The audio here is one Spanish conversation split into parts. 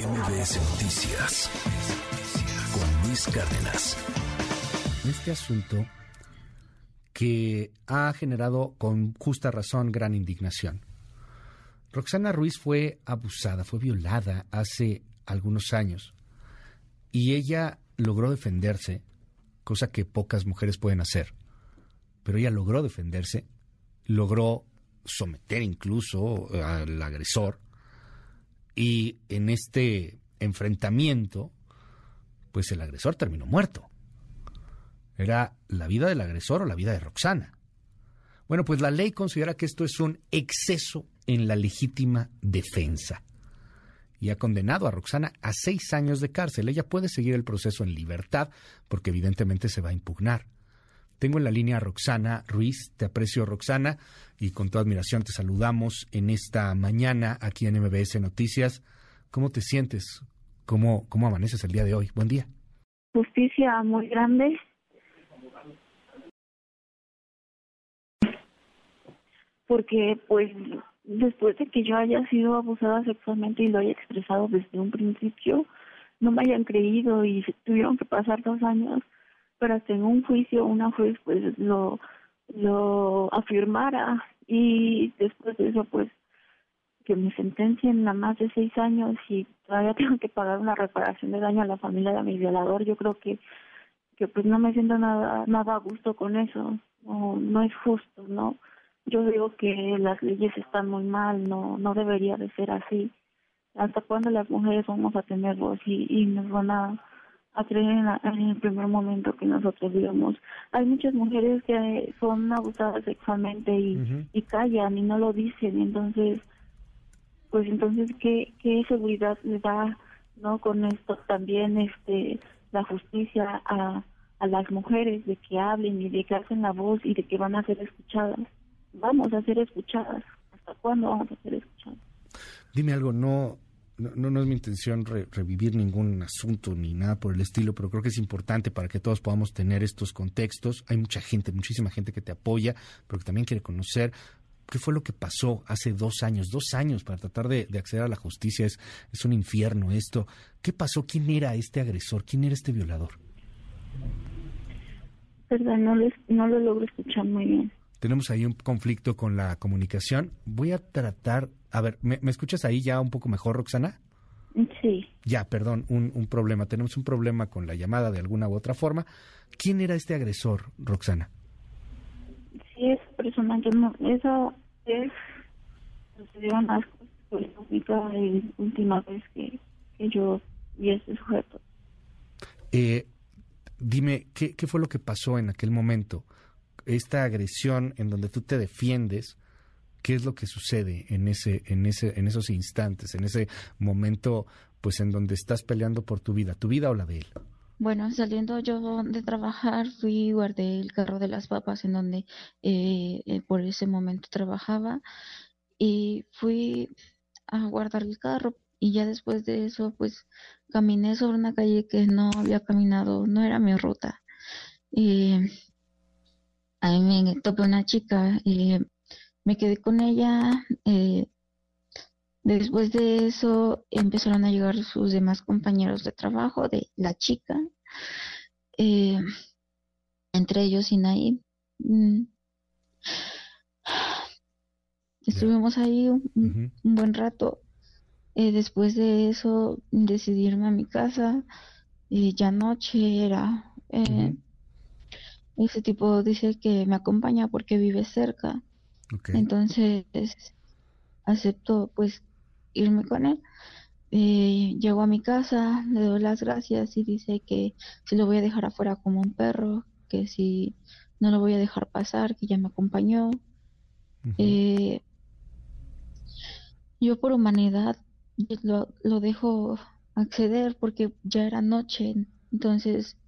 MBS Noticias con Luis Cárdenas. Este asunto que ha generado con justa razón gran indignación. Roxana Ruiz fue abusada, fue violada hace algunos años y ella logró defenderse, cosa que pocas mujeres pueden hacer. Pero ella logró defenderse, logró someter incluso al agresor y en este enfrentamiento, pues el agresor terminó muerto. Era la vida del agresor o la vida de Roxana. Bueno, pues la ley considera que esto es un exceso en la legítima defensa y ha condenado a Roxana a seis años de cárcel. Ella puede seguir el proceso en libertad porque evidentemente se va a impugnar. Tengo en la línea a Roxana Ruiz. Te aprecio, Roxana, y con toda admiración te saludamos en esta mañana aquí en MBS Noticias. ¿Cómo te sientes? ¿Cómo, cómo amaneces el día de hoy? Buen día. Justicia muy grande. Porque, pues, después de que yo haya sido abusada sexualmente y lo haya expresado desde un principio, no me hayan creído y tuvieron que pasar dos años pero hasta en un juicio una juez pues lo lo afirmara. Y después de eso pues que me sentencien a más de seis años y todavía tengo que pagar una reparación de daño a la familia de mi violador yo creo que que pues no me siento nada nada a gusto con eso. No no es justo no yo digo que las leyes están muy mal no no debería de ser así. Hasta cuándo las mujeres vamos a tener voz y, y nos van a a creer en, el primer momento que nosotros vivimos. Hay muchas mujeres que son abusadas sexualmente y, y callan y no lo dicen, entonces, pues entonces, ¿qué, qué seguridad le da, no, con esto también, este, la justicia a, a las mujeres de que hablen y de que hacen la voz y de que van a ser escuchadas? Vamos a ser escuchadas. ¿Hasta cuándo vamos a ser escuchadas? Dime algo, no no, no, es mi intención revivir ningún asunto ni nada por el estilo, pero creo que es importante para que todos podamos tener estos contextos. Hay mucha gente, muchísima gente que te apoya, pero que también quiere conocer qué fue lo que pasó hace dos años, dos años para tratar de, acceder a la justicia. Es, es un infierno esto. ¿Qué pasó? ¿Quién era este agresor? ¿Quién era este violador? Perdón, no, no lo logro escuchar muy bien. Tenemos ahí un conflicto con la comunicación. Voy a tratar a ver, ¿me, escuchas ahí ya un poco mejor, Roxana? Sí. Ya, perdón, un, un, problema. Tenemos un problema con la llamada de alguna u otra forma. ¿Quién era este agresor, Roxana? Sí, es persona que no, eso es, sucedió más fue la última vez que, que yo vi a este sujeto. Eh, dime, ¿qué, ¿qué fue lo que pasó en aquel momento? Esta agresión en donde tú te defiendes, qué es lo que sucede en ese en ese en esos instantes, en ese momento pues en donde estás peleando por tu vida, tu vida o la de él. Bueno, saliendo yo de trabajar, fui guardé el carro de las papas en donde eh, eh, por ese momento trabajaba y fui a guardar el carro y ya después de eso pues caminé sobre una calle que no había caminado, no era mi ruta. Y ahí me topé una chica y me quedé con ella. Eh, después de eso empezaron a llegar sus demás compañeros de trabajo de la chica, eh, entre ellos Sinaí. Mm. Estuvimos ahí un, buen rato. Eh, después de eso decidí irme a mi casa. y ya noche era. Ese tipo dice que me acompaña porque vive cerca. Entonces acepto pues irme con él. Eh, llego a mi casa, le doy las gracias y dice que si lo voy a dejar afuera como un perro, que si no lo voy a dejar pasar, que ya me acompañó. eh, yo por humanidad lo, lo dejo acceder porque ya era noche, entonces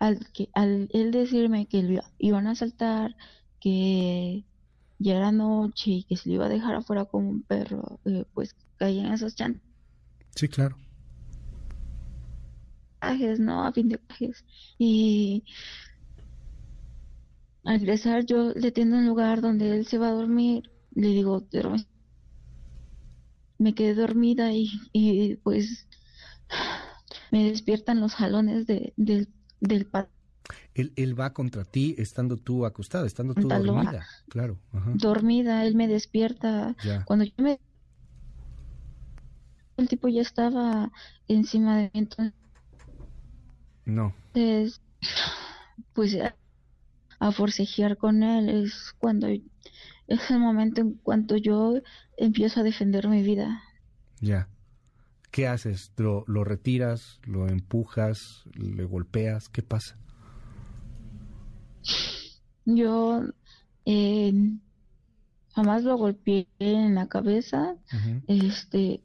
al que al él decirme que lo iban a saltar, que ya era noche y que se le iba a dejar afuera como un perro, eh, pues caía en esos chantajes. Sí, claro. ¿no? A fin de viajes. Y al regresar yo le tengo un lugar donde él se va a dormir. Le digo, me quedé dormida y, y pues me despiertan los jalones de, del, del él, él, va contra ti estando tú acostada, estando tú dormida, claro. Dormida, él me despierta. Cuando yo me... El tipo ya estaba encima de mí, entonces... No. pues a forcejear con él es cuando es el momento en cuanto yo empiezo a defender mi vida. Ya. ¿Qué haces? ¿Lo, lo retiras? ¿Lo empujas? ¿Le golpeas? ¿Qué pasa? Yo eh, jamás lo golpeé en la cabeza. Este,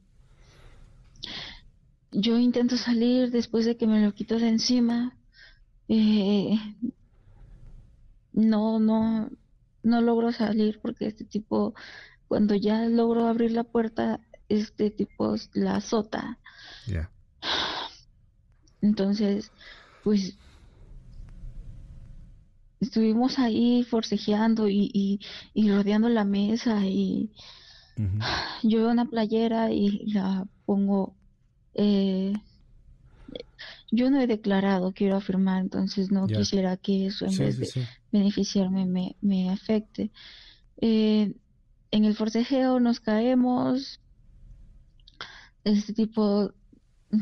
yo intento salir después de que me lo quito de encima. Eh, no, no, no logro salir porque este tipo, cuando ya logro abrir la puerta, este tipo la azota. Entonces, pues estuvimos ahí forcejeando y, y, rodeando la mesa y yo veo una playera y la pongo eh, yo no he declarado, quiero afirmar, entonces no quisiera que eso en vez de beneficiarme me, me afecte. Eh, en el forcejeo nos caemos, este tipo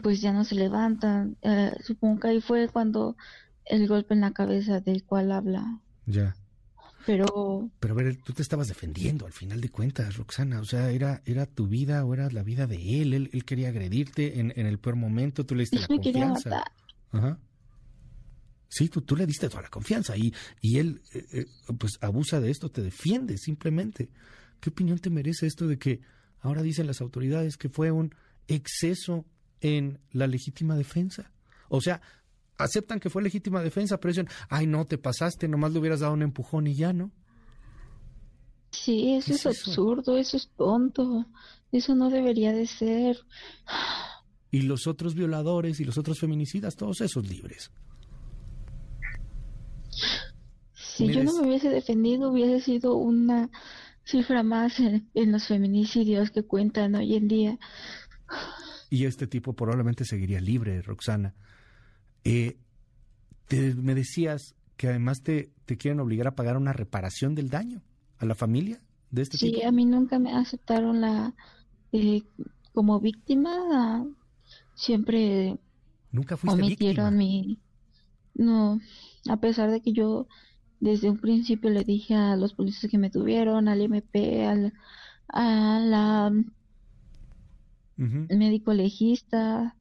pues ya no se levanta. Eh, supongo que ahí fue cuando el golpe en la cabeza del cual habla. Ya. Pero... Pero a ver, tú te estabas defendiendo al final de cuentas, Roxana. O sea, ¿era, era tu vida o era la vida de él? Él, quería agredirte en, en, el peor momento, tú le diste la confianza. Ajá. Sí, tú, tú le diste toda la confianza y, y él, eh, eh, pues, abusa de esto, te defiende simplemente. ¿Qué opinión te merece esto de que ahora dicen las autoridades que fue un exceso en la legítima defensa? O sea, aceptan que fue legítima defensa, pero dicen, ay, no, te pasaste, nomás le hubieras dado un empujón y ya, ¿no? Sí, eso es, absurdo, eso es tonto, eso no debería de ser. Y los otros violadores y los otros feminicidas, todos esos libres. Si yo no me hubiese defendido, hubiese sido una cifra más en, en los feminicidios que cuentan hoy en día. Y este tipo probablemente seguiría libre, Roxana. Eh, me decías que además te, te, quieren obligar a pagar una reparación del daño a la familia de este sí, a mí nunca me aceptaron la eh, como víctima. Siempre nunca fuiste omitieron mi no a pesar de que yo desde un principio le dije a los policías que me tuvieron al MP al a la médico legista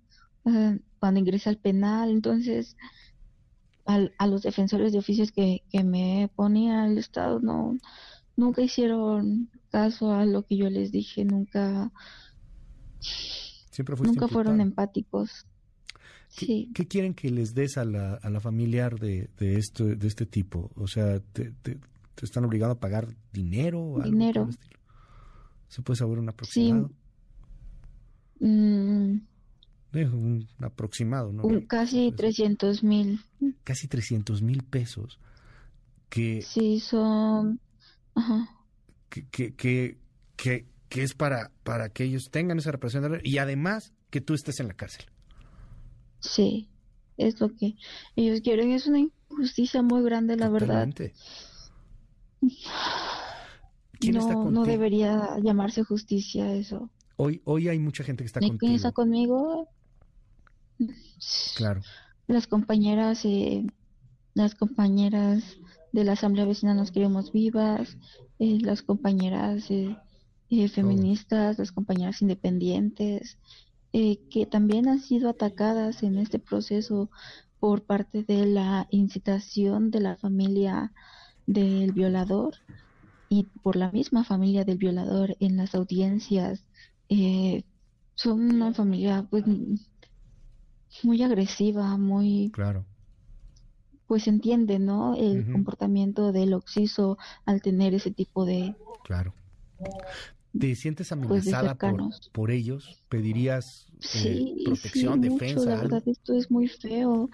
eh, cuando ingresé al penal, entonces a los defensores de oficios que, me ponía el Estado no nunca hicieron caso a lo que yo les dije, nunca nunca fueron empáticos. ¿Qué, ¿Qué, quieren que les des a la, a la familiar de, de, esto, de este tipo? O sea, ¿te, te, están obligados a pagar dinero? Dinero. ¿Se puede saber un aproximado? Sí. Mm, un aproximado, ¿no? casi 300 mil. Casi 300 mil pesos. Que, sí, son... Ajá. Que, que, que, que, es para, para que ellos tengan esa representación y además que tú estés en la cárcel. Sí, es lo que ellos quieren. Es una injusticia muy grande, la verdad. no, no debería llamarse justicia eso. Hoy, hoy hay mucha gente que está contigo. ¿Quién está conmigo? Claro. Las compañeras, eh, las compañeras de la Asamblea Vecina nos queremos vivas, eh, las compañeras eh, feministas, las compañeras independientes, que también han sido atacadas en este proceso por parte de la incitación de la familia del violador y por la misma familia del violador en las audiencias. Son una familia pues muy agresiva, muy... Claro. Pues entiende, ¿no? El comportamiento del oxiso al tener ese tipo de... Claro. ¿Te sientes pues, amenazada por, por, ellos? ¿Pedirías eh, protección, defensa? la verdad, esto es muy feo.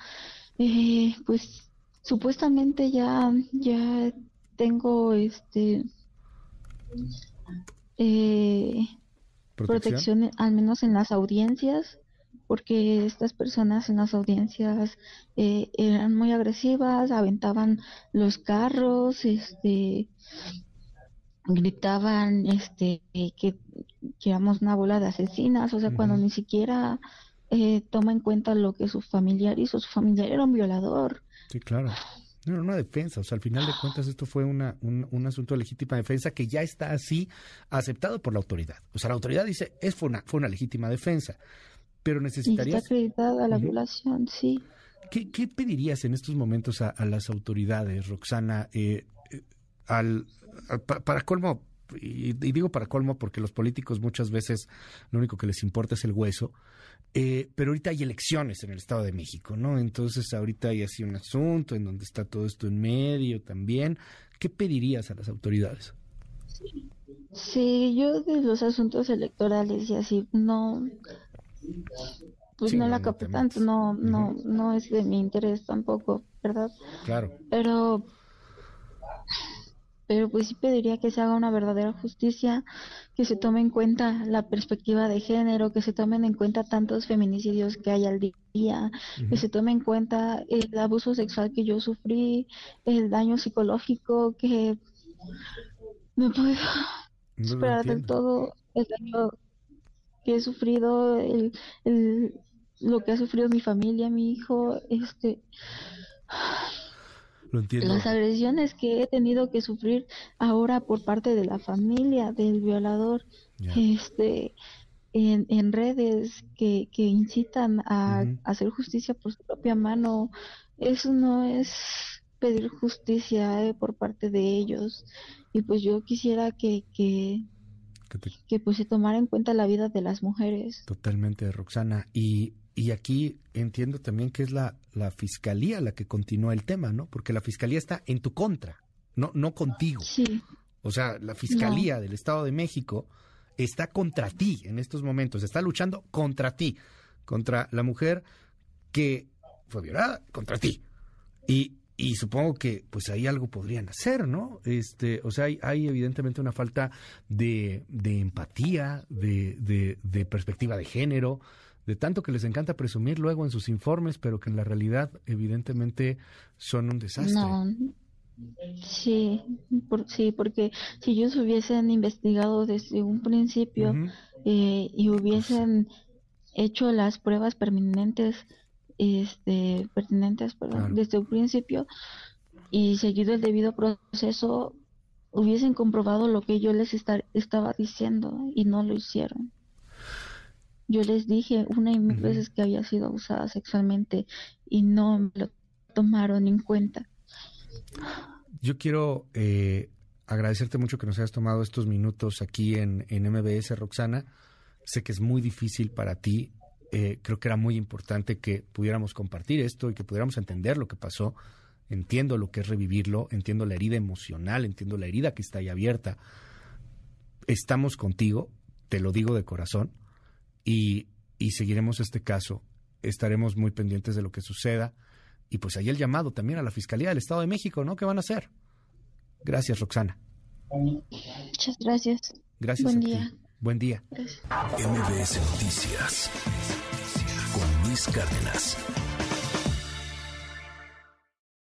Eh, pues supuestamente ya, ya tengo este eh, ¿Protección? al menos en las audiencias porque estas personas en las audiencias eh, eran muy agresivas, aventaban los carros, este gritaban este que, que éramos una bola de asesinas, o sea, cuando ni siquiera eh, toma en cuenta lo que su familiar hizo, su familiar era un violador. Sí, claro. No, una defensa, o sea, al final de cuentas esto fue una, un, un, asunto de legítima defensa que ya está así aceptado por la autoridad. O sea, la autoridad dice, es fue una, fue una legítima defensa, pero necesitaría... está acreditada la violación, sí. ¿Qué, ¿Qué, pedirías en estos momentos a, a las autoridades, Roxana, eh, eh al, para colmo, y, digo para colmo porque los políticos muchas veces lo único que les importa es el hueso, eh, pero ahorita hay elecciones en el Estado de México, ¿no? Entonces ahorita hay así un asunto en donde está todo esto en medio también. ¿Qué pedirías a las autoridades? Sí, yo de los asuntos electorales y así no, pues no la capé tanto, no, no, no es de mi interés tampoco, ¿verdad? Claro. Pero pero pues sí pediría que se haga una verdadera justicia, que se tome en cuenta la perspectiva de género, que se tomen en cuenta tantos feminicidios que hay al día, que se tome en cuenta el abuso sexual que yo sufrí, el daño psicológico que no puedo esperar del todo, el daño que he sufrido, el, el, lo que ha sufrido mi familia, mi hijo, este las agresiones que he tenido que sufrir ahora por parte de la familia del violador, este, en, en, redes que, que incitan a, hacer justicia por su propia mano, eso no es pedir justicia eh, por parte de ellos. Y pues yo quisiera que, que, que pues se tomara en cuenta la vida de las mujeres. Totalmente, Roxana. Y y aquí entiendo también que es la, la fiscalía la que continúa el tema, ¿no? Porque la fiscalía está en tu contra, no, no contigo. Sí. O sea, la fiscalía del Estado de México está contra ti en estos momentos, está luchando contra ti, contra la mujer que fue violada, contra ti. Y, y supongo que pues ahí algo podrían hacer, ¿no? Este, o sea, hay, hay evidentemente una falta de, de empatía, de, de, de perspectiva de género, de tanto que les encanta presumir luego en sus informes, pero que en la realidad evidentemente son un desastre. No. Sí, sí, porque si ellos hubiesen investigado desde un principio eh, y hubiesen hecho las pruebas pertinentes, este, pertinentes, perdón, desde un principio y seguido el debido proceso, hubiesen comprobado lo que yo les estaba diciendo y no lo hicieron. Yo les dije una y mil veces que había sido abusada sexualmente y no me lo tomaron en cuenta. Yo quiero eh, agradecerte mucho que nos hayas tomado estos minutos aquí en, en MBS, Roxana. Sé que es muy difícil para ti. Eh, creo que era muy importante que pudiéramos compartir esto y que pudiéramos entender lo que pasó. Entiendo lo que es revivirlo, entiendo la herida emocional, entiendo la herida que está ahí abierta. Estamos contigo, te lo digo de corazón y, seguiremos este caso. Estaremos muy pendientes de lo que suceda. Y pues ahí el llamado también a la Fiscalía del Estado de México, ¿no? ¿Qué van a hacer? Gracias, Roxana. Muchas gracias. Gracias. Buen día. Buen día. MBS Noticias con Luis Cárdenas.